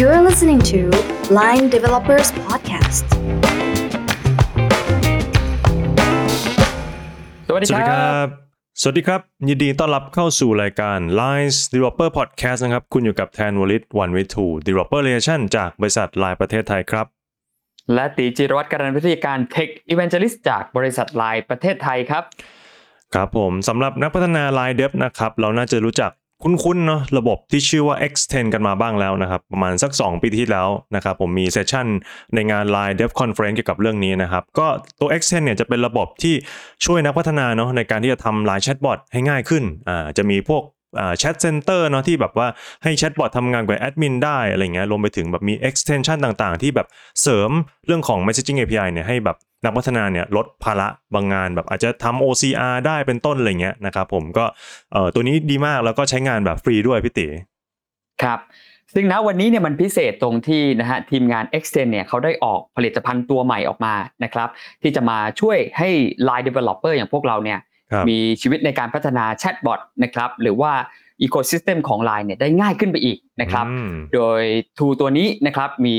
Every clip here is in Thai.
You're listening to Line Developers Podcast. สวัสดีสวัสคดีครัรับบสวัสดีครับ ยินดีต้อนรับเข้าสู่รายการ Lines Developer Podcast นะครับ คุณอยู่กับแทนวลิต One Way to Developer Relation จากบริษัทไลน์ประเทศไทยครับ และตีจิรวัตรการันวิทยาการ Tech Evangelist จากบริษัทไลน์ประเทศไทยครับ ครับผมสำหรับนักพัฒนา Line Dev นะครับ เราน่าจะรู้จัก คุ้นๆเนาะระบบที่ชื่อว่า X10 กันมาบ้างแล้วนะครับ ประมาณสัก 2 ปีที่แล้วนะครับผมมี session ในงาน Line Dev Conference เกี่ยวกับเรื่องนี้นะครับ ก็ตัว X10 เนี่ยจะเป็นระบบที่ช่วยนักพัฒนาเนาะในการที่จะทำ Line Chatbot ให้ง่ายขึ้นอ่าจะมีพวก chat center เนาะที่แบบว่าให้ chatbot ทำงานกับแอดมินได้อะไรเงี้ยรวมไปถึงแบบมี extension ต่างๆ ที่แบบเสริมเรื่องของ messaging API เนี่ยให้แบบนักพัฒนาเนี่ยลดภาระบางงานแบบอาจจะทำ OCR ได้เป็นต้นอะไรเงี้ยนะครับผมก็ตัวนี้ดีมากแล้วก็ใช้งานแบบฟรีด้วยพี่ติครับซึ่งณวันนี้เนี่ยมันพิเศษตรงที่นะฮะทีมงาน Extend เนี่ยเขาได้ออกผลิตภัณฑ์ตัวใหม่ออกมานะครับที่จะมาช่วยให้ Line Developer อย่างพวกเราเนี่ย มีชีวิตในการพัฒนาแชทบอทนะครับหรือว่า Ecosystem ของ Line เนี่ยได้ง่ายขึ้นไปอีกนะครับอืมโดยทูตัวนี้นะครับมี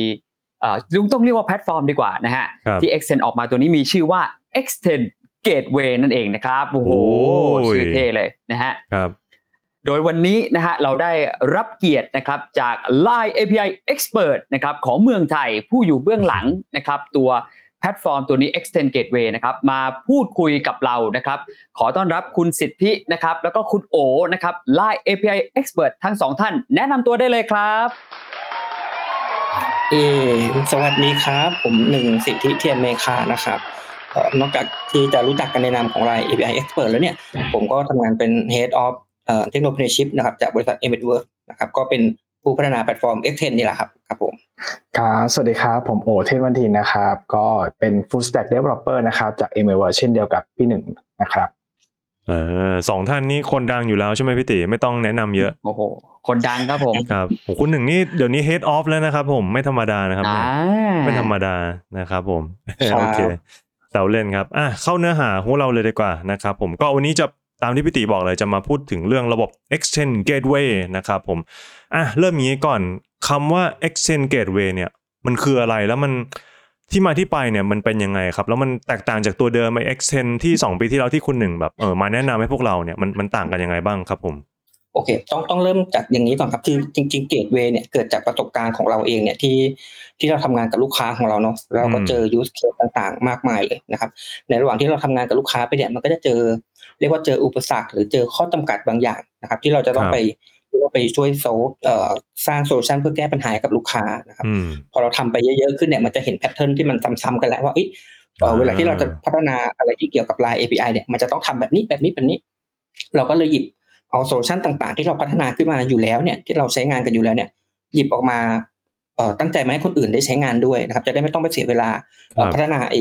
เอ่อต้องเรียกว่าแพลตฟอร์มดีกว่านะฮะครับที่ Extend ออกมาตัวนี้มีชื่อว่า Extend Gateway นั่นเองนะครับโอ้โหโอ้ยชื่อเท่เลยนะฮะครับโดยวันนี้นะฮะเราได้รับเกียรตินะครับจาก Line API Expert นะครับของเมืองไทยผู้อยู่เบื้องหลังนะครับตัว แพลตฟอร์มตัวนี้ Extend Gateway นะครับมาพูดคุยกับเรานะครับ ขอต้อนรับคุณสิทธินะครับ แล้วก็คุณโอนะครับ Line API Expert ทั้งสองท่าน แนะนำตัวได้เลยครับเออสวัสดีครับ ผมหนึ่งสิทธิเทียนเมคานะครับนอกจากที่จะรู้จักกันในนามของ Line API Expert แล้วเนี่ย ผมก็ทำงานเป็น Head of เอ่อ Technology นะครับจากบริษัท m อ w o r k นะครับก็เป็นผู้พัฒนาแพลตฟอร์ม X10 นี่แหละครับครับผม ครับสวัสดีครับ ผมโอเทนวันทินนะครับ ก็เป็น full stack developer นะครับ จาก m อ w o r เช่นเดียวกับพี่หนึ่งนะครับเออสองท่านนี้คนดังอยู่แล้วใช่ไหมพี่ติไม่ต้องแนะนำเยอะ โอ้โห คนดังครับผมครับโอ้คุณหนึ่งนี่เดี๋ยวนี้ head off แล้วนะครับผมไม่ธรรมดานะครับอ่าไม่ธรรมดานะครับผมครับโอเคแซวเล่นครับอะเข้าเนื้อหาของเราเลยดีกว่านะครับผมก็วันนี้จะ ตามที่พี่ติบอกเลยจะมาพูดถึงเรื่องระบบ Exchange Gateway นะครับผมอะเริ่มงี้ก่อนคำว่า Exchange Gateway เนี่ยมันคืออะไรแล้วมันที่มาที่ไปเนี่ยมันเป็นยังไงครับ แล้วมันแตกต่างจากตัวเดิมไอ้ Exchange ที่ 2 ปีที่แล้วที่คุณหนึ่งแบบเออมาแนะนำให้พวกเราเนี่ยมันมันต่างกันยังไงบ้างครับผม โอเค ต้องต้องเริ่มจากอย่างนี้ก่อนครับคือจริงๆ Gateway เนี่ยเกิดจากประสบการณ์ของเราเองเนี่ยที่ที่เราทำงานกับลูกค้าของเราเนาะแล้วเราก็อืมเจอ use case ต่างๆ มากมายเลยนะครับ ในระหว่างที่เราทำงานกับลูกค้าไปเนี่ยมันก็จะเจอ เรียกว่าเจออุปสรรค หรือเจอข้อจำกัดบางอย่างนะครับ ที่เราจะต้องไปที่เราไปช่วย solve เอ่อสร้าง solution เพื่อแก้ปัญหาให้กับลูกค้านะครับอืมพอเราทำไปเยอะๆขึ้นเนี่ยมันจะเห็น pattern ที่มันซ้ำๆกันแล้วว่าเอ้ยเอ่ออ่าเวลาที่เราจะพัฒนาอะไรที่เกี่ยวกับ Line API เนี่ยมันจะต้องทำแบบนี้แบบนี้แบบนี้ เราก็เลยหยิบ เอา solution ต่างๆ ที่เราพัฒนาขึ้นมาอยู่แล้วเนี่ยที่เราใช้งานกันอยู่แล้วเนี่ยหยิบออกมาเอ่อตั้งใจมาให้คนอื่นได้ใช้งานด้วยนะครับ จะได้ไม่ต้องไปเสียเวลาเอ่อครับพัฒนาไอ้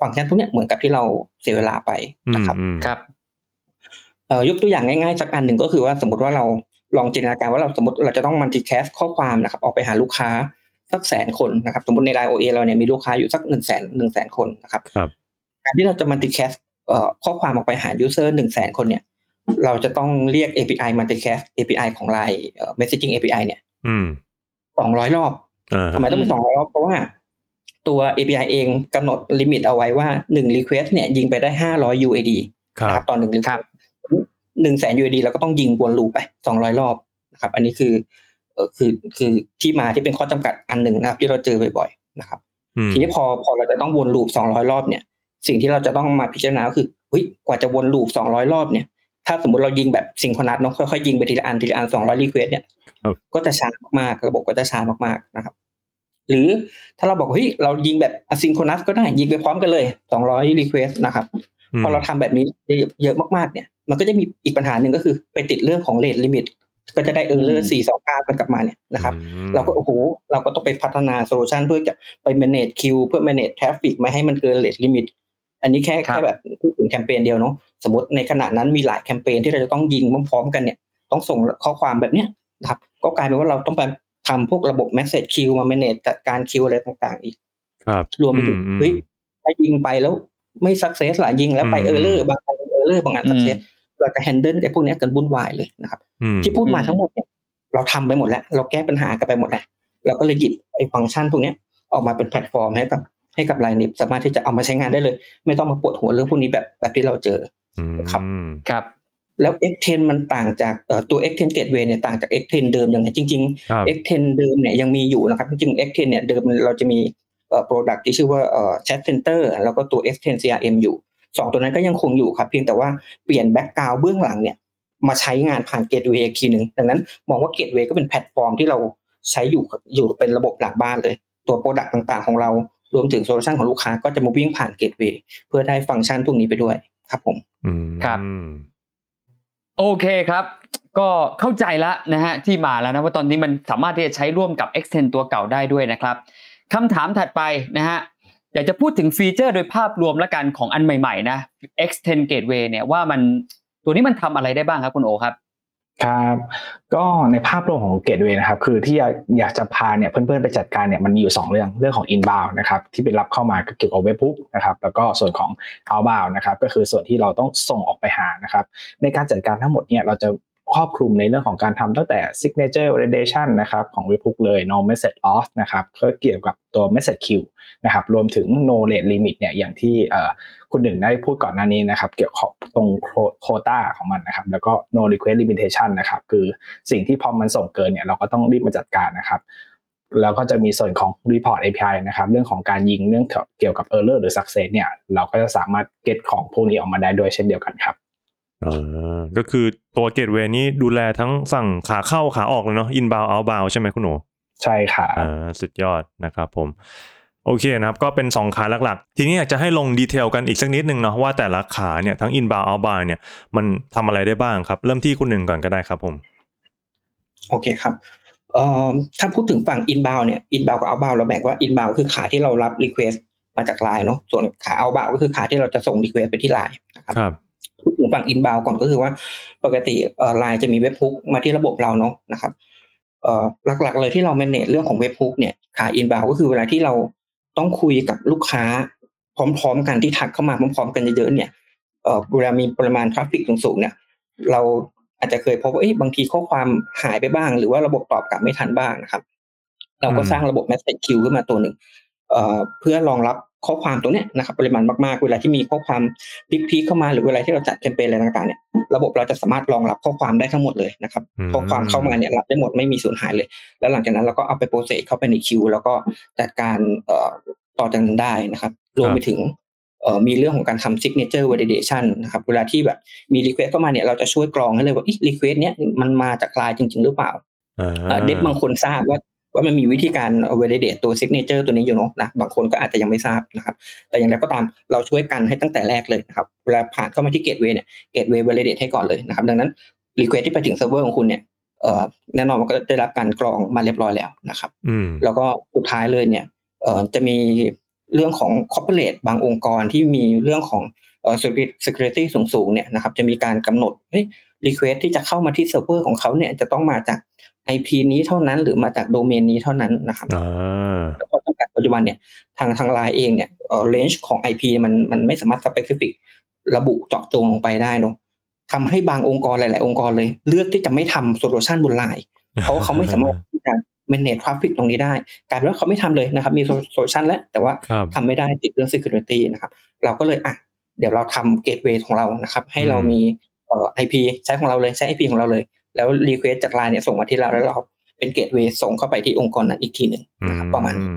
ฟังก์ชันพวกเนี้ยเหมือนกับที่เราเสียเวลาไปอืมนะครับอืมครับเอ่อยกตัวอย่างง่ายๆสักอันหนึ่งก็คือว่าสมมติว่าเราลองจินตนาการว่าเราสมมติเราจะต้อง multicast ข้อความนะครับออกไปหาลูกค้าสักแสนคนนะครับ สมมติใน Line OA เราเนี่ยมีลูกค้าอยู่สักหนึ่งแสนหนึ่งแสนคนนะครับครับการที่เราจะ multicast เอ่อข้อความออกไปหา user หนึ่งแสนคนเนี่ย เราจะต้องเรียก API multicast API ของ Line เอ่อ messaging API เนี่ยอืมสองร้อยรอบอ่าทำไมต้องเป็นสองร้อยรอบ เพราะว่า ตัว API เองกำหนด limit เอาไว้ว่าหนึ่ง request เนี่ยยิงไปได้ห้าร้อย UID ครับนะครับตอนหนึ่งครับหนึ่งแสน UID เราก็ต้องยิงวน loop ไปสองร้อยรอบนะครับ อันนี้คือเออคือคือที่มาที่เป็นข้อจำกัดอันหนึ่งนะครับ ที่เราเจอบ่อยๆนะครับอืมทีนี้พอพอเราจะต้องวน loop สองร้อยรอบเนี่ย สิ่งที่เราจะต้องมาพิจารณาก็คือเฮ้ยกว่าจะวน loop สองร้อยรอบเนี่ย ถ้าสมมติเรายิงแบบ synchronous เนาะค่อยๆยิงไปทีละอันทีละอันสองร้อย request เนี่ยครับก็จะช้ามากๆระบบก็จะช้ามากๆนะครับ หรือถ้าเราบอกเฮ้ยเรายิงแบบ asynchronous ก็ได้ยิงไปพร้อมกันเลยสองร้อย request นะครับพอเราทำแบบนี้เยอะมากๆเนี่ย มันก็จะมีอีกปัญหาหนึ่งก็คือ ไปติดเรื่องของ rate limit ก็จะได้ error สี่สองเก้ากันกลับมาเนี่ยนะครับอืมเราก็โอ้โหเราก็ต้องไปพัฒนาโซลูชันเพื่อจะไป manage queue เพื่อ manage traffic ไม่ให้มันเกิน rate limit อันนี้แค่ครับแค่แบบพูดถึงแคมเปญเดียวเนาะ สมมติในขณะนั้นมีหลายแคมเปญที่เราจะต้องยิงพร้อมๆกันเนี่ย ต้องส่งข้อความแบบเนี้ยนะครับ ก็กลายเป็นว่าเราต้องไปทำพวกระบบ message queue มา manage จัดการ queue อะไรต่างๆ อีก ครับ รวมไปถึงอืมเฮ้ยถ้ายิงไปแล้วไม่ success หละยิงแล้วไปอืม error บางอัน error บางอัน success เราจะ handle ไอ้พวกเนี้ยกันวุ่นวายเลยนะครับอืมที่พูดมาทั้งหมดเนี่ยเราทำไปหมดแล้ว เราแก้ปัญหากันไปหมดแล้วเราก็เลยหยิบไอ้ฟังก์ชันพวกเนี้ยออกมาเป็นแพลตฟอร์มให้กับให้กับไลน์เน็สามารถที่จะเอามาใช้งานได้เลย ไม่ต้องมาปวดหัวเรื่องพวกนี้แบบแบบที่เราเจออืม ครับครับแล้ว X10 มันต่างจากเอ่อตัว X10 Gateway เนี่ยต่างจาก X10 เดิมยังไงจริงครับๆ X10 เดิมเนี่ยยังมีอยู่นะครับ จริงๆ X10 เนี่ยเดิมเราจะมีเอ่อ product ที่ชื่อว่าเอ่อ Chat Center แล้วก็ตัว X10 CRM อยู่สองตัวนั้นก็ยังคงอยู่ครับ เพียงแต่ว่าเปลี่ยน background เบื้องหลังเนี่ยมาใช้งานผ่าน Gateway อีกทีหนึ่งดังนั้นมองว่า Gateway ก็เป็นแพลตฟอร์มที่เราใช้อยู่อยู่เป็นระบบหลังบ้านเลย ตัว product ต่างๆ ของเรารวมถึง solution ของลูกค้าก็จะมาวิ่งผ่าน Gateway เพื่อได้ฟังก์ชันพวกนี้ไปด้วย ครับผมอืมครับโอเคครับ ก็เข้าใจแล้วนะฮะที่มาแล้วนะว่าตอนนี้มันสามารถที่จะใช้ร่วมกับ Extend ตัวเก่าได้ด้วยนะครับคำถามถัดไปนะฮะอยากจะพูดถึงฟีเจอร์โดยภาพรวมและกันของอันใหม่ๆนะ Extend Gateway เนี่ยว่ามันตัวนี้มันทำอะไรได้บ้างครับคุณโอครับ ครับก็ในภาพรวมของเกตเวยนะครับคือที่อยากอยากจะพาเนี่ยเพื่อนๆไปจัดการเนี่ยมันมีอยู่ 2 เรื่องเรื่องของ inbound นะครับที่เป็นรับเข้ามาเกี่ยวกับเว็บบุ๊กนะครับแล้วก็ส่วนของ outbound นะครับก็คือส่วนที่เราต้องส่งออกไปหานะครับในการจัดการทั้งหมดเนี่ยเราจะ ครอบคลุมในเรื่องของการทำตั้งแต่ signature validation นะครับของเว็บบุ๊กเลย no message loss นะครับก็เกี่ยวกับตัว message queue นะครับรวมถึง no rate limit เนี่ยอย่างที่คุณหนึ่งได้พูดก่อนหน้านี้นะครับเกี่ยวกับตรงโคต้าของมันนะครับแล้วก็ no request limitation นะครับคือสิ่งที่พอมันส่งเกินเนี่ยเราก็ต้องรีบมาจัดการนะครับแล้วก็จะมีส่วนของ report API นะครับ เรื่องของการยิงเรื่องเกี่ยวกับ error หรือ success เนี่ย เราก็จะสามารถ get ของพวกนี้ออกมาได้ด้วยเช่นเดียวกันครับ ก็คือตัวเกตเวย์นี้ดูแลทั้งฝั่งขาเข้าขาออกเลยเนาะ inbound outbound ใช่ไหมคุณหนู ใช่ค่ะอ่าสุดยอดนะครับผม โอเคนะครับ ก็เป็น 2 ขาหลักๆ ทีนี้อยากจะให้ลงดีเทลกันอีกสักนิดนึงเนาะว่าแต่ละขาเนี่ยทั้ง inbound outbound เนี่ย มันทำอะไรได้บ้างครับ เริ่มที่คุณหนึ่งก่อนก็ได้ครับผม โอเคครับเอ่อถ้าพูดถึงฝั่ง inbound เนี่ย inbound กับ outbound เราแบ่งว่า inbound คือขาที่เรารับ request มาจากไลน์เนาะส่วนขา outbound ก็คือขาที่เราจะส่ง request ไปที่ไลน์นะครับ ครับพูฝั่ง inbound ก่อนก็คือว่า ปกติไลน์จะมีเว็บ hook มาที่ระบบเราเนาะนะครับหลักๆเลยที่เรา manage เรื่องของเว็บ hook เนี่ยขา inbound ก็คือเวลาที่เราต้องคุยกับลูกค้า พร้อม ๆ กันที่ทักเข้ามาพร้อมๆ กันเยอะๆเนี่ยเวลามีปริมาณทราฟฟิกสูงๆเนี่ย เราอาจจะเคยพบว่าเอ้บางทีข้อความหายไปบ้าง หรือว่าระบบตอบกลับไม่ทันบ้างนะครับ เราก็สร้างระบบ message queue ขึ้นมาตัวหนึ่งเพื่อรองรับ ข้อความตัวเนี้ยนะครับปริมาณมากๆ เวลาที่มีข้อความพีคๆเข้ามาหรือเวลาที่เราจัดแคมเปญอะไรต่างๆเนี่ยระบบเราจะสามารถรองรับข้อความได้ทั้งหมดเลยนะครับอืมข้อความเข้ามาเนี่ยรับได้หมดไม่มีสูญหายเลย แล้วหลังจากนั้นเราก็เอาไปโปรเซสเข้าไปในคิวแล้วก็จัดการเอ่อต่อจากนั้นได้นะครับรวมไปถึงเอ่อมีเรื่องของการทำ signature validation นะครับเวลาที่แบบมี request เข้ามาเนี่ยเราจะช่วยกรองให้เลยว่าอี request เนี้ยมันมาจากไลน์จริง ๆ หรือเปล่าอ่าเอ่อเด็บบางคนทราบว่า ว่ามันมีวิธีการ validate ตัว signature ตัวนี้อยู่เนาะนะบางคนก็อาจจะยังไม่ทราบนะครับ แต่อย่างไรก็ตามเราช่วยกันให้ตั้งแต่แรกเลยนะครับเวลาผ่านเข้ามาที่ gateway เนี่ย gateway validate ให้ก่อนเลยนะครับ ดังนั้น request ที่ไปถึงเซิร์ฟเวอร์ของคุณเนี่ยเอ่อแน่นอนมันก็ได้รับการกรองมาเรียบร้อยแล้วนะครับอืมแล้วก็สุดท้ายเลยเนี่ยเอ่อจะมีเรื่องของ corporate บางองค์กรที่มีเรื่องของเอ่อ security security สูงๆเนี่ยนะครับจะมีการกำหนดเฮ้ย request ที่จะเข้ามาที่เซิร์ฟเวอร์ของเขาเนี่ยจะต้องมาจาก IP นี้เท่านั้นหรือมาจากโดเมนนี้เท่านั้นนะครับอ่าแล้วก็ตั้งแต่ปัจจุบันเนี่ยทางทางไลน์เองเนี่ยเอ่อ range ของ IP มันมันไม่สามารถ specific ระบุเจาะจงลงไปได้เนอะทำให้บางองค์กรหลาย ๆ องค์กรเลย เลือกที่จะไม่ทำ solution บนไลน์เพราะว่าเขาไม่สามารถที่จะ manage traffic ตรงนี้ได้กลายเป็นว่าเขาไม่ทำเลยนะครับ มี solution แล้วแต่ว่าครับทำไม่ได้ติดเรื่อง security นะครับ เราก็เลยอะเดี๋ยวเราทำ gateway ของเรานะครับ ให้เรามีเอ่อ IP ใช้ของเราเลยใช้ IP ของเราเลย แล้ว request จากไลน์เนี่ยส่งมาที่เราแล้วเราเป็น gateway ส่งเข้าไปที่องค์กรนั้นอีกทีหนึ่งนะครับประมาณนี้อื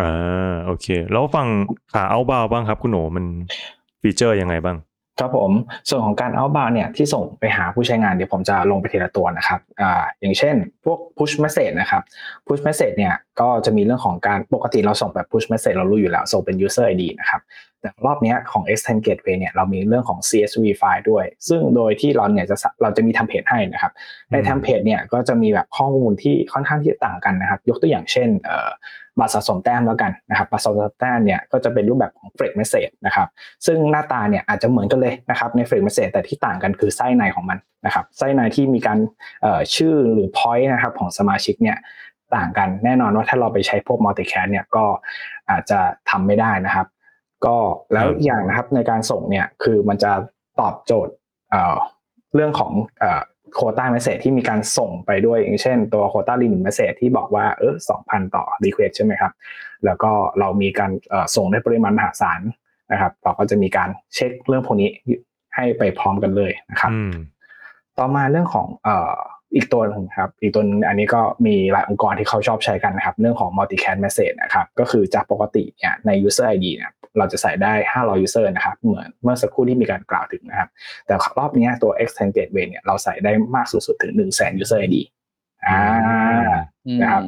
อ่าโอเค แล้วฝั่งขาเอาบาบ้างครับ คุณหนูมันฟีเจอร์ยังไงบ้างครับผมส่วนของการ outbound เนี่ยที่ส่งไปหาผู้ใช้งานเดี๋ยวผมจะลงไปทีละตัวนะครับอ่าอย่างเช่น พวก push message นะครับ push message เนี่ย ก็จะมีเรื่องของการปกติเราส่งแบบ push message เรารู้อยู่แล้ว ส่งเป็น user ID นะครับแต่รอบเนี้ยของ extend gateway เนี่ยเรามีเรื่องของ CSV file ด้วย ซึ่งโดยที่เราเนี่ยจะสะเราจะมีทำเพจให้นะครับในอืม template เนี่ยก็จะมีแบบข้อมูลที่ค่อนข้างที่จะต่างกันนะครับ ยกตัวอย่างเช่นเอ่อบัตรสะสมแต้มแล้วกันนะครับบัตรสะสมแต้มเนี่ยก็จะเป็นรูปแบบของ Flex Message นะครับซึ่งหน้าตาเนี่ยอาจจะเหมือนกันเลยนะครับใน Flex Message แต่ที่ต่างกันคือไส้ในของมันนะครับไส้ในที่มีการเอ่อชื่อหรือ point นะครับของสมาชิกเนี่ย ต่างกันแน่นอนว่าถ้าเราไปใช้พวก multicast เนี่ยก็อาจจะทำไม่ได้นะครับ ก็แล้วครับอีกอย่างนะครับในการส่งเนี่ยคือมันจะตอบโจทย์เอ่อเรื่องของเอ่อโควตา message ที่มีการส่งไปด้วยอย่างเช่นตัวโควตา limit message ที่บอกว่าเออสองพันต่อ request ใช่ไหมครับ แล้วก็เรามีการเอ่อส่งได้ปริมาณมหาศาลนะครับเราก็จะมีการเช็กเรื่องพวกนี้ให้ไปพร้อมกันเลยนะครับอืมต่อมาเรื่องของเอ่ออีกตัวหนึงครับอีกตัวหนึงอันนี้ก็มีหลายองค์กรที่เขาชอบใช้กันนะครับเรื่องของ multicast message นะครับก็คือจากปกติเนี่ยใน user ID เนี่ยเราจะใส่ได้ 500 user นะครับเหมือนเมื่อสักครู่ที่มีการกล่าวถึงนะครับแต่รอบเนี้ยตัว extend gateway เนี่ยเราใส่ได้มากสูงสุดถึง1 0 0 0 0 0 user ID อ่าอืมนะครับ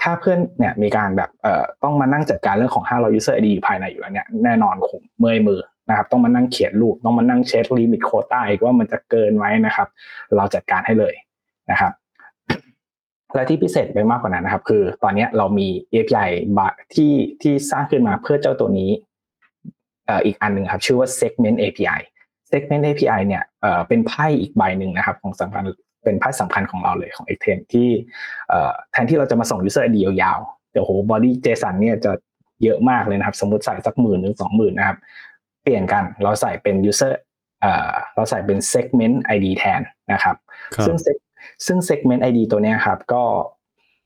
ถ้าเพื่อนเนี่ยมีการแบบเอ่อต้องมานั่งจัดการเรื่องของ 500 user ID อยู่ภายในอยู่แล้วเนี่ยแน่นอนคงเมื่อยมือนะครับต้องมานั่งเขียนรูปต้องมานั่งเช็คลิมิตโคต้าอีกว่ามันจะเกินไหมนะครับ เราจัดการให้เลย นะครับและที่พิเศษไปมากกว่านั้นนะครับ คือตอนเนี้ยเรามี API บะที่ที่สร้างขึ้นมาเพื่อเจ้าตัวนี้เอ่ออีกอันหนึ่งครับ ชื่อว่า Segment API Segment API เนี่ยเอ่อเป็นไพ่อีกใบหนึ่งนะครับ ของสำคัญเป็นไพ่สำคัญของเราเลยของ Extend ที่เอ่อแทนที่เราจะมาส่ง user ID ยาวๆเดี๋ยวโห body JSON เนี่ยจะเยอะมากเลยนะครับ สมมติใส่สักหมื่นหรือสองหมื่นนะครับ เปลี่ยนกันเราใส่เป็น user เอ่อเราใส่เป็น segment ID แทนนะครับครับซึ่ง seg- ซึ่ง segment ID ตัวเนี้ยครับก็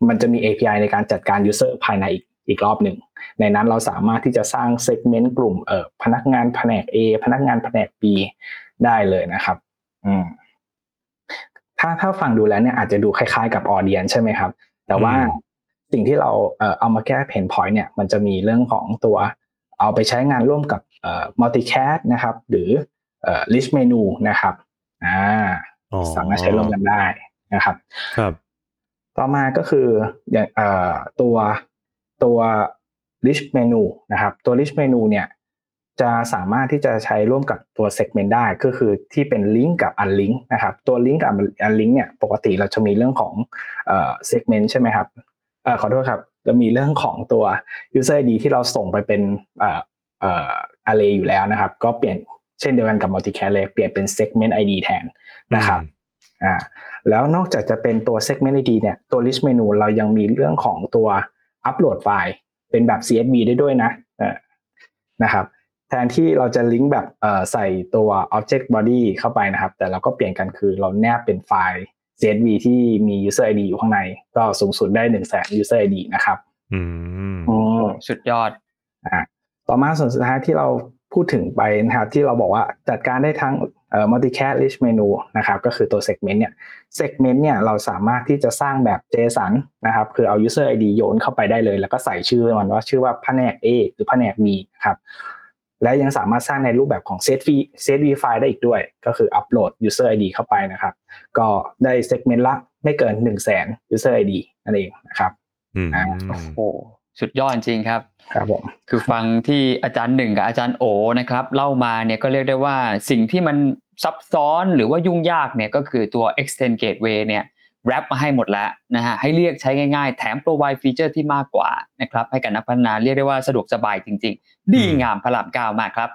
มันจะมี API ในการจัดการ user ภายในอีกอีกรอบหนึ่ง ในนั้นเราสามารถที่จะสร้าง segment กลุ่มเอ่อพนักงานแผนก A พนักงานแผนก B ได้เลยนะครับอืมถ้าถ้าฟังดูแล้วเนี่ยอาจจะดูคล้ายๆกับ audience ใช่ไหมครับ แต่ว่าอืมสิ่งที่เราเอ่อเอามาแก้ pain point เนี่ยมันจะมีเรื่องของตัวเอาไปใช้งานร่วมกับเอ่อ multicast นะครับ หรือเอ่อ list menu นะครับอ่าอ๋อสามารถใช้ร่วมกันได้ นะครับ ครับ ต่อมาก็คืออย่างเอ่อตัวตัว list menu นะครับ ตัว list menu เนี่ยจะสามารถที่จะใช้ร่วมกับตัว segment ได้ก็คือที่เป็น link กับ unlink นะครับตัว link กับ unlink เนี่ยปกติเราจะมีเรื่องของเอ่อ segment ใช่ไหมครับเอ่อขอโทษครับจะมีเรื่องของตัว user ID ที่เราส่งไปเป็นเอ่อเอ่อ array อยู่แล้วนะครับ ก็เปลี่ยนเช่นเดียวกันกับ multicast เลยเปลี่ยนเป็น segment ID แทนนะครับ อ่าแล้วนอกจากจะเป็นตัว segment ID เนี่ยตัว list menu เรายังมีเรื่องของตัวอัปโหลดไฟล์เป็นแบบ CSV ได้ด้วยนะเออนะครับแทนที่เราจะลิงก์แบบเอ่อใส่ตัว object body เข้าไปนะครับ แต่เราก็เปลี่ยนกันคือเราแนบเป็นไฟล์ CSV ที่มี user ID อยู่ข้างใน ก็สูงสุดได้1 0 0 0 0แสน user ID นะครับอืมอืมสุดยอดอ่าต่อมาส่วนสุดท้ายที่เราพูดถึงไปนะครับที่เราบอกว่าจัดการได้ทั้ง เอ่อ multicast list menu นะครับก็คือตัว segment เนี่ย segment เนี่ยเราสามารถที่จะสร้างแบบ JSON นะครับคือเอา user ID โยนเข้าไปได้เลย แล้วก็ใส่ชื่อมันว่าชื่อว่าแผนก A หรือแผนก B นะครับและยังสามารถสร้างในรูปแบบของ CSV CSV ไฟล์ได้อีกด้วย ก็คืออัปโหลด user ID เข้าไปนะครับ ก็ได้ segment ละไม่เกิน1 0 0 0 0แสน user ID นั่นเองนะครับอืมอ่าโอ้โห สุดยอดจริงครับ ครับผมคือฟังที่อาจารย์หนึ่งกับอาจารย์โอนะครับ เล่ามาเนี่ยก็เรียกได้ว่าสิ่งที่มันซับซ้อนหรือว่ายุ่งยากเนี่ยก็คือตัว extend gateway เนี่ยแรปมาให้หมดแล้วนะฮะให้เรียกใช้ง่ายๆ แถม provide feature ที่มากกว่านะครับให้กับนักพัฒนาเรียกได้ว่าสะดวกสบายจริง ๆ ดีงามพระรามเก้ามากครับ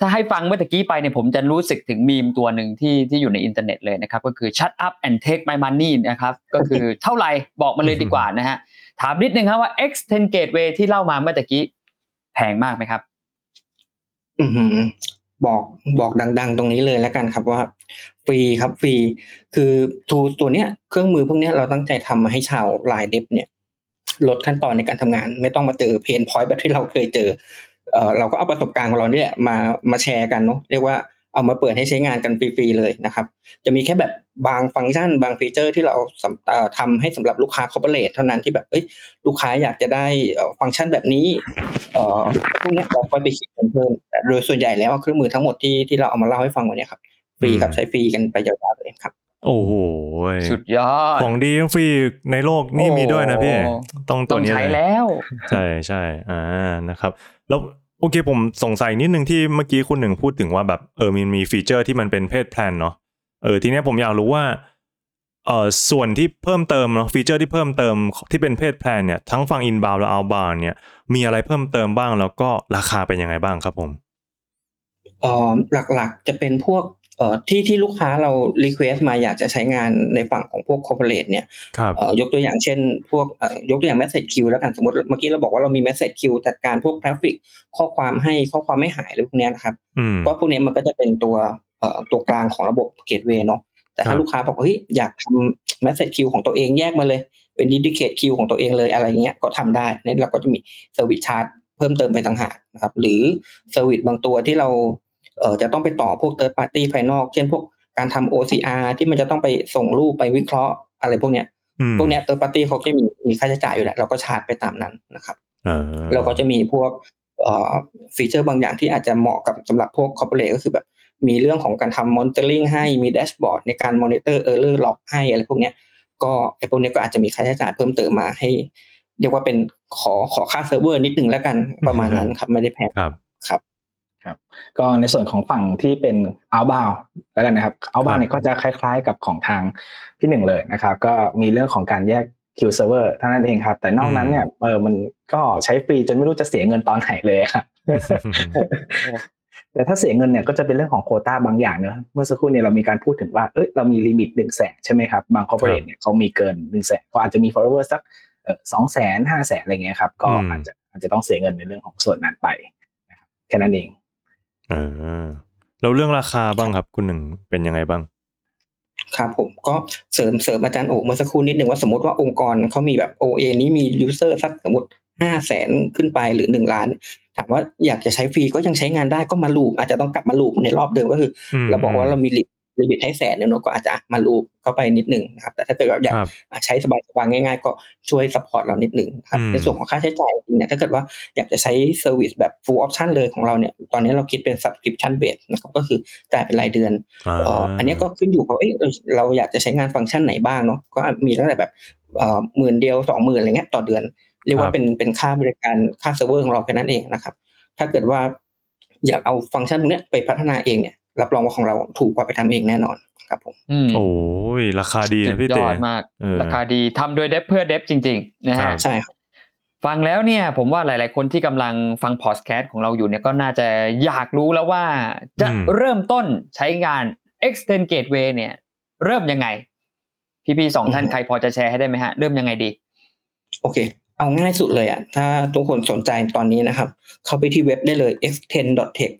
ถ้าให้ฟังเมื่อตะกี้ไปเนี่ยผมจะรู้สึกถึงมีมตัวหนึ่งที่ที่อยู่ในอินเทอร์เน็ตเลยนะครับ ก็คือ shut up and take my money นะครับ ก็คือเท่าไหร่บอกมาเลยดีกว่านะฮะ ถามนิดนึงครับว่า X10 gateway ที่เล่ามาเมื่อตะกี้แพงมากไหมครับ อืบอกบอกดัง ๆ ตรงนี้เลยแล้วกันครับว่าฟรีครับฟรีคือ tool ตัวเนี้ยเครื่องมือพวกเนี้ยเราตั้งใจทำมาให้ชาว LINE Dev เนี่ย ลดขั้นตอนในการทำงาน ไม่ต้องมาเจอ pain point แบบที่เราเคยเจอเออเราก็เอาประสบการณ์ของเราเนี่ยมามาแชร์กันเนาะเรียกว่า เอามาเปิดให้ใช้งานกันฟรีๆเลยนะครับ จะมีแค่แบบบางฟังก์ชัน บาง feature ที่เราสำเอ่อทำให้สำหรับลูกค้า corporate เท่านั้นที่แบบเอ้ยลูกค้าอยากจะได้เอ่อฟังก์ชันแบบนี้เอ่อพวกเนี้ยเราก็ไปคิดกันเพิ่มแต่โดยส่วนใหญ่แล้วเครื่องมือทั้งหมดที่ที่เราเอามาเล่าให้ฟังวันเนี้ยครับฟรีครับใช้ฟรีกันไปยาวๆเลยครับ โอ้โหสุดยอดของดีฟรีในโลกนี่มีด้วยนะพี่โอ้ต้องตัต้วองนี้ใช้เลยแล้ว ใช่ใช่อ่านะครับ แล้ว โอเคผมสงสัยนิดนึงที่เมื่อกี้คุณหนึ่งพูดถึงว่าแบบเออมันมี feature ที่มันเป็น paid plan เนาะเออทีเนี้ยผมอยากรู้ว่าเออส่วนที่เพิ่มเติมเนาะ feature ที่เพิ่มเติมที่เป็น paid plan เนี่ยทั้งฝั่ง inbound และ outbound เนี่ยมีอะไรเพิ่มเติมบ้างแล้วก็ราคาเป็นยังไงบ้างครับผมเอ่อหลักๆจะเป็นพวก ที่ที่ลูกค้าเรา request มาอยากจะใช้งานในฝั่งของพวก corporate เนี่ยครับเอ่อยกตัวอย่างเช่น พวกเอ่อยกตัวอย่าง message queue แล้วกันสมมติเมื่อกี้เราบอกว่าเรามี message queue จัดการพวก traffic ข้อความให้ข้อความไม่หายอะไรพวกเนี้ยนะครับอืมก็พวกเนี้ยมันก็จะเป็นตัวเอ่อตัวกลางของระบบ gateway เนาะแต่ครัถ้าบลูกค้าบอกว่าเฮ้ยอยากทำ message queue ของตัวเองแยกมาเลย เป็น dedicate queue ของตัวเองเลยอะไรเงี้ยก็ทำได้นี่เราก็จะมี service charge เพิ่มเติมไปต่างหากนะครับหรือ service บางตัวที่เราเอ่อ จะต้องไปต่อพวก third party ภายนอก เช่นพวกการทำ OCR ที่มันจะต้องไปส่งรูปไปวิเคราะห์อะไรพวกเนี้ยอืมพวกเนี้ย third party เขาจะมีมีค่าใช้จ่ายอยู่แล้วเราก็ชาร์จไปตามนั้นนะครับอ่าเราก็จะมีพวกเอ่อ feature บางอย่างที่อาจจะเหมาะกับสำหรับพวก corporate ก็คือแบบมีเรื่องของการทำ monitoring ให้มี dashboard ในการ monitor error log ให้อะไรพวกเนี้ยก็ไอ้พวกเนี้ยก็อาจจะมีค่าใช้จ่ายเพิ่มเติมมาให้ เรียกว่าเป็นขอขอค่าเซิร์ฟเวอร์นิดนึงแล้วกันประมาณนั้นครับไม่ได้แพงครับครับ ก็ในส่วนของฝั่งที่เป็น outbound แล้วกันนะครับครับ outbound เนี่ยก็จะคล้ายๆ กับของทางพี่หนึ่งเลยนะครับ ก็มีเรื่องของการแยก queue server เท่านั้นเองครับ แต่นอกนั้นเนี่ยเออมันก็ใช้ฟรีจนไม่รู้จะเสียเงินตอนไหนเลยครับแต่ถ้าเสียเงินเนี่ยก็จะเป็นเรื่องของโควต้าบางอย่างเนอะเมื่อสักครู่เนี่ยเรามีการพูดถึงว่าเอ้ยเรามีลิมิตหนึ่งแสนใช่ไหมครับ บาง corporate เนี่ยเขามีเกินหนึ่งแสนก็อาจจะมี follower สักสองแสนห้าแสนอะไรเงี้ยครับ ก็อืมอาจจะอาจจะต้องเสียเงินในเรื่องของส่วนนั้นไปนะครับแค่นั้นเอง อ่าแล้วเรื่องราคาบ้างครับ คุณหนึ่งเป็นยังไงบ้าง ครับผมก็เสริมเสริมอาจารย์โอเมื่อสักครู่นิดหนึ่งว่าสมมติว่าองค์กรเขามีแบบ OA นี้มี user สักสมมติห้าแสนขึ้นไปหรือหนึ่งล้าน ถามว่าอยากจะใช้ฟรีก็ยังใช้งานได้ก็มา loop อาจจะต้องกลับมา loop ในรอบเดิมก็คือเราบอกว่าเรามีลิ limit ให้แสนเนี่ยเนอะก็อาจจะมา loop เข้าไปนิดนึงนะครับแต่ถ้าเกิดว่าอยากครับใช้สบายๆง่าย ๆ ก็ช่วย support เรานิดนึงครับอืมในส่วนของค่าใช้จ่ายจริงๆเนี่ยถ้าเกิดว่าอยากจะใช้ service แบบ full option เลยของเราเนี่ยตอนนี้เราคิดเป็น subscription base นะครับก็คือจ่ายเป็นรายเดือนอ่าเอ่ออันนี้ก็ขึ้นอยู่กับเอ้ยเราเราอยากจะใช้งานฟังก์ชันไหนบ้างเนาะก็มีตั้งแต่แบบเอ่อหมื่นเดียวสองหมื่นอะไรเงี้ยต่อเดือนเรียกว่าครับเป็นเป็นค่าบริการค่าเซิร์ฟเวอร์ของเราแค่นั้นเองนะครับ ถ้าเกิดว่าอยากเอาฟังก์ชันพวกเนี้ยไปพัฒนาเองเนี่ย รับรองว่าของเราถูกกว่าไปทำเองแน่นอนครับผมอืมโอ้ยราคาดีสุนะดพี่ยเต๋อดมากเออราคาดีทำโดยเดฟเพื่อเดฟจริง ๆ นะครัฮะบใช่ครับฟังแล้วเนี่ยผมว่าหลาย ๆ คนที่กำลังฟังพอดแคสต์ของเราอยู่เนี่ยก็น่าจะอยากรู้แล้วว่าจะอืมเริ่มต้นใช้งาน extend gateway เนี่ย เริ่มยังไง พี่ๆสองท่านอือฮึใครพอจะแชร์ให้ได้ไหมฮะ เริ่มยังไงดี โอเค เอาง่ายสุดเลยอะถ้าทุกคนสนใจตอนนี้นะครับ เข้าไปที่เว็บได้เลย x10.tech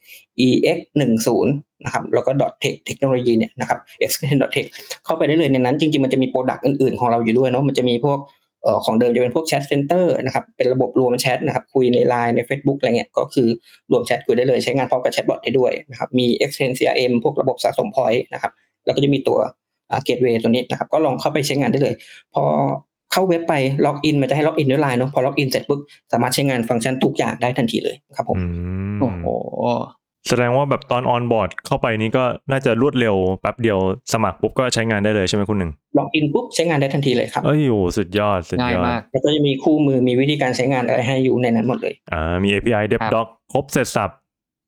x 1 0 นะครับ แล้วก็ .tech เทคโนโลยีเนี่ยนะครับ x10.tech เข้าไปได้เลยในนั้นจริงๆ มันจะมี product อื่นๆ ของเราอยู่ด้วยเนาะ มันจะมีพวกเอ่อของเดิมจะเป็นพวก chat center นะครับ เป็นระบบรวมแชตนะครับ คุยใน LINE ใน Facebook อะไรเงี้ย ก็คือรวมแชตคุยได้เลย ใช้งานพร้อมกับ chatbot ได้ด้วยนะครับ มี X10 CRM พวกระบบสะสม point นะครับ แล้วก็จะมีตัว gateway ตัวนี้นะครับ ก็ลองเข้าไปใช้งานได้เลย พอ เข้าเว็บไป login มันจะให้ login ด้วยไลน์เนาะพอ login เสร็จปุ๊บสามารถใช้งานฟังก์ชันทุกอย่างได้ทันทีเลยครับผมอืมโอ้โหแสดงว่าแบบตอน onboard เข้าไปนี้ก็น่าจะรวดเร็วแป๊บเดียวสมัครปุ๊บก็ใช้งานได้เลยใช่ไหมคุณหนึ่ง login ปุ๊บใช้งานได้ทันทีเลยครับเอ้ยโอ้สุดยอดสุดง่ายยอดมากแล้วก็จะมีคู่มือมีวิธีการใช้งานอะไรให้อยู่ในนั้นหมดเลยอ่ามี API ครับ dev doc ครบเสร็จสรรพ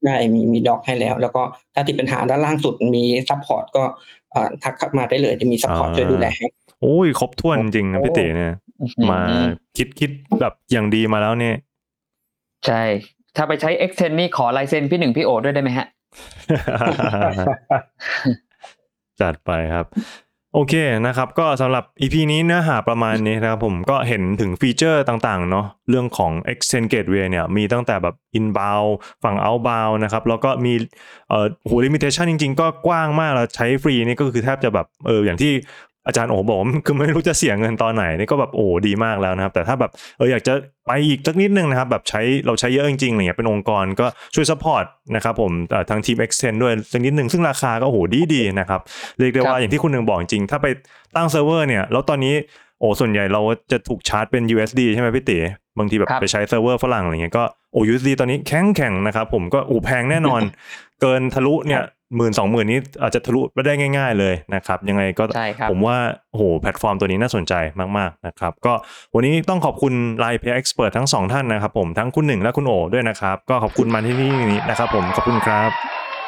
ได้มีมี doc ให้แล้ว แล้วก็ถ้าติดปัญหาด้านล่างสุดมี support ก็เอ่อทักเข้ามาได้เลยจะมี support อ่าช่วยดูแลให้ โอ้ยครบถ้วนจริงนะพี่เต๋เนี่ยอื้อหือมาคิดคิดแบบอย่างดีมาแล้วเนี่ย ใช่ ถ้าไปใช้ extend นี่ขอลายเซ็นพี่หนึ่งพี่โอด้วยได้ไหมฮะ จัดไปครับ โอเคนะครับ ก็สำหรับ EP นี้เนื้อหาประมาณนี้นะครับผมก็เห็นถึงฟีเจอร์ต่างๆ เนาะเรื่องของ Extend Gateway เนี่ย มีตั้งแต่แบบ inbound ฝั่ง outbound นะครับ แล้วก็มีเอ่อโห limitation จริง ๆ ก็กว้างมากแล้วใช้ฟรีนี่ก็คือแทบจะแบบเอออย่างที่ อาจารย์โอบอกว่าคือไม่รู้จะเสียเงินตอนไหนนี่ก็แบบโอ้ดีมากแล้วนะครับ แต่ถ้าแบบเอออยากจะไปอีกสักนิดนึงนะครับ แบบใช้เราใช้เยอะจริงๆอะไรเงี้ยเป็นองค์กรก็ช่วย support นะครับผมเอ่อทางทีม Extend ด้วยสักนิดหนึ่งซึ่งราคาก็โอ้โหดีๆนะครับเรียกได้ครับว่าอย่างที่คุณหนึ่งบอกจริง ถ้าไปตั้งเซิร์ฟเวอร์เนี่ยแล้วตอนนี้โอ้ส่วนใหญ่เราจะถูกชาร์จเป็น USD ใช่ไหมพี่ติบางทีแบบครับไปใช้เซิร์ฟเวอร์ฝรั่งอะไรเงี้ยก็โอ้ USD ตอนนี้แข็งแข็งๆนะครับผมก็โอ้แพงแน่นอน เกินทะลุเนี่ย หมื่นสองหมื่นนี้อาจจะทะลุไปได้ง่าย ๆ เลยนะครับ ยังไงก็ใช่ครับผมว่าโอ้โหแพลตฟอร์มตัวนี้น่าสนใจมากๆนะครับ ก็วันนี้ต้องขอบคุณ Line Pay Expert ทั้งสองท่านนะครับ ผมทั้งคุณหนึ่งและคุณโอด้วยนะครับ ก็ขอบคุณมาที่นี่นะครับ ผมขอบคุณครับ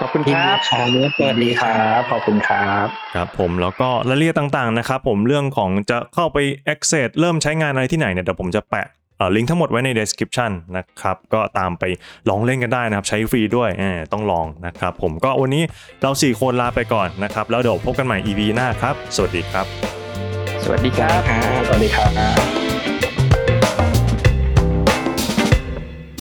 ขอบคุณครับครับสวัสดีคครับรับ ขอบคุณครับ ครับผม แล้วก็รายละเอียดต่างๆ นะครับผม เรื่องของจะเข้าไป access เริ่มใช้งานอะไรที่ไหนเนี่ย เดี๋ยวผมจะแปะเอ่อ ลิงก์ทั้งหมดไว้ใน description นะครับก็ตามไปลองเล่นกันได้นะครับ ใช้ฟรีด้วยเออต้องลองนะครับ ผมก็วันนี้เรา 4 คนลาไปก่อนนะครับ แล้วเดี๋ยวพบกันใหม่ EP หน้าครับ สวัสดีครับ สวัสดีครับครับสวัสดีครับ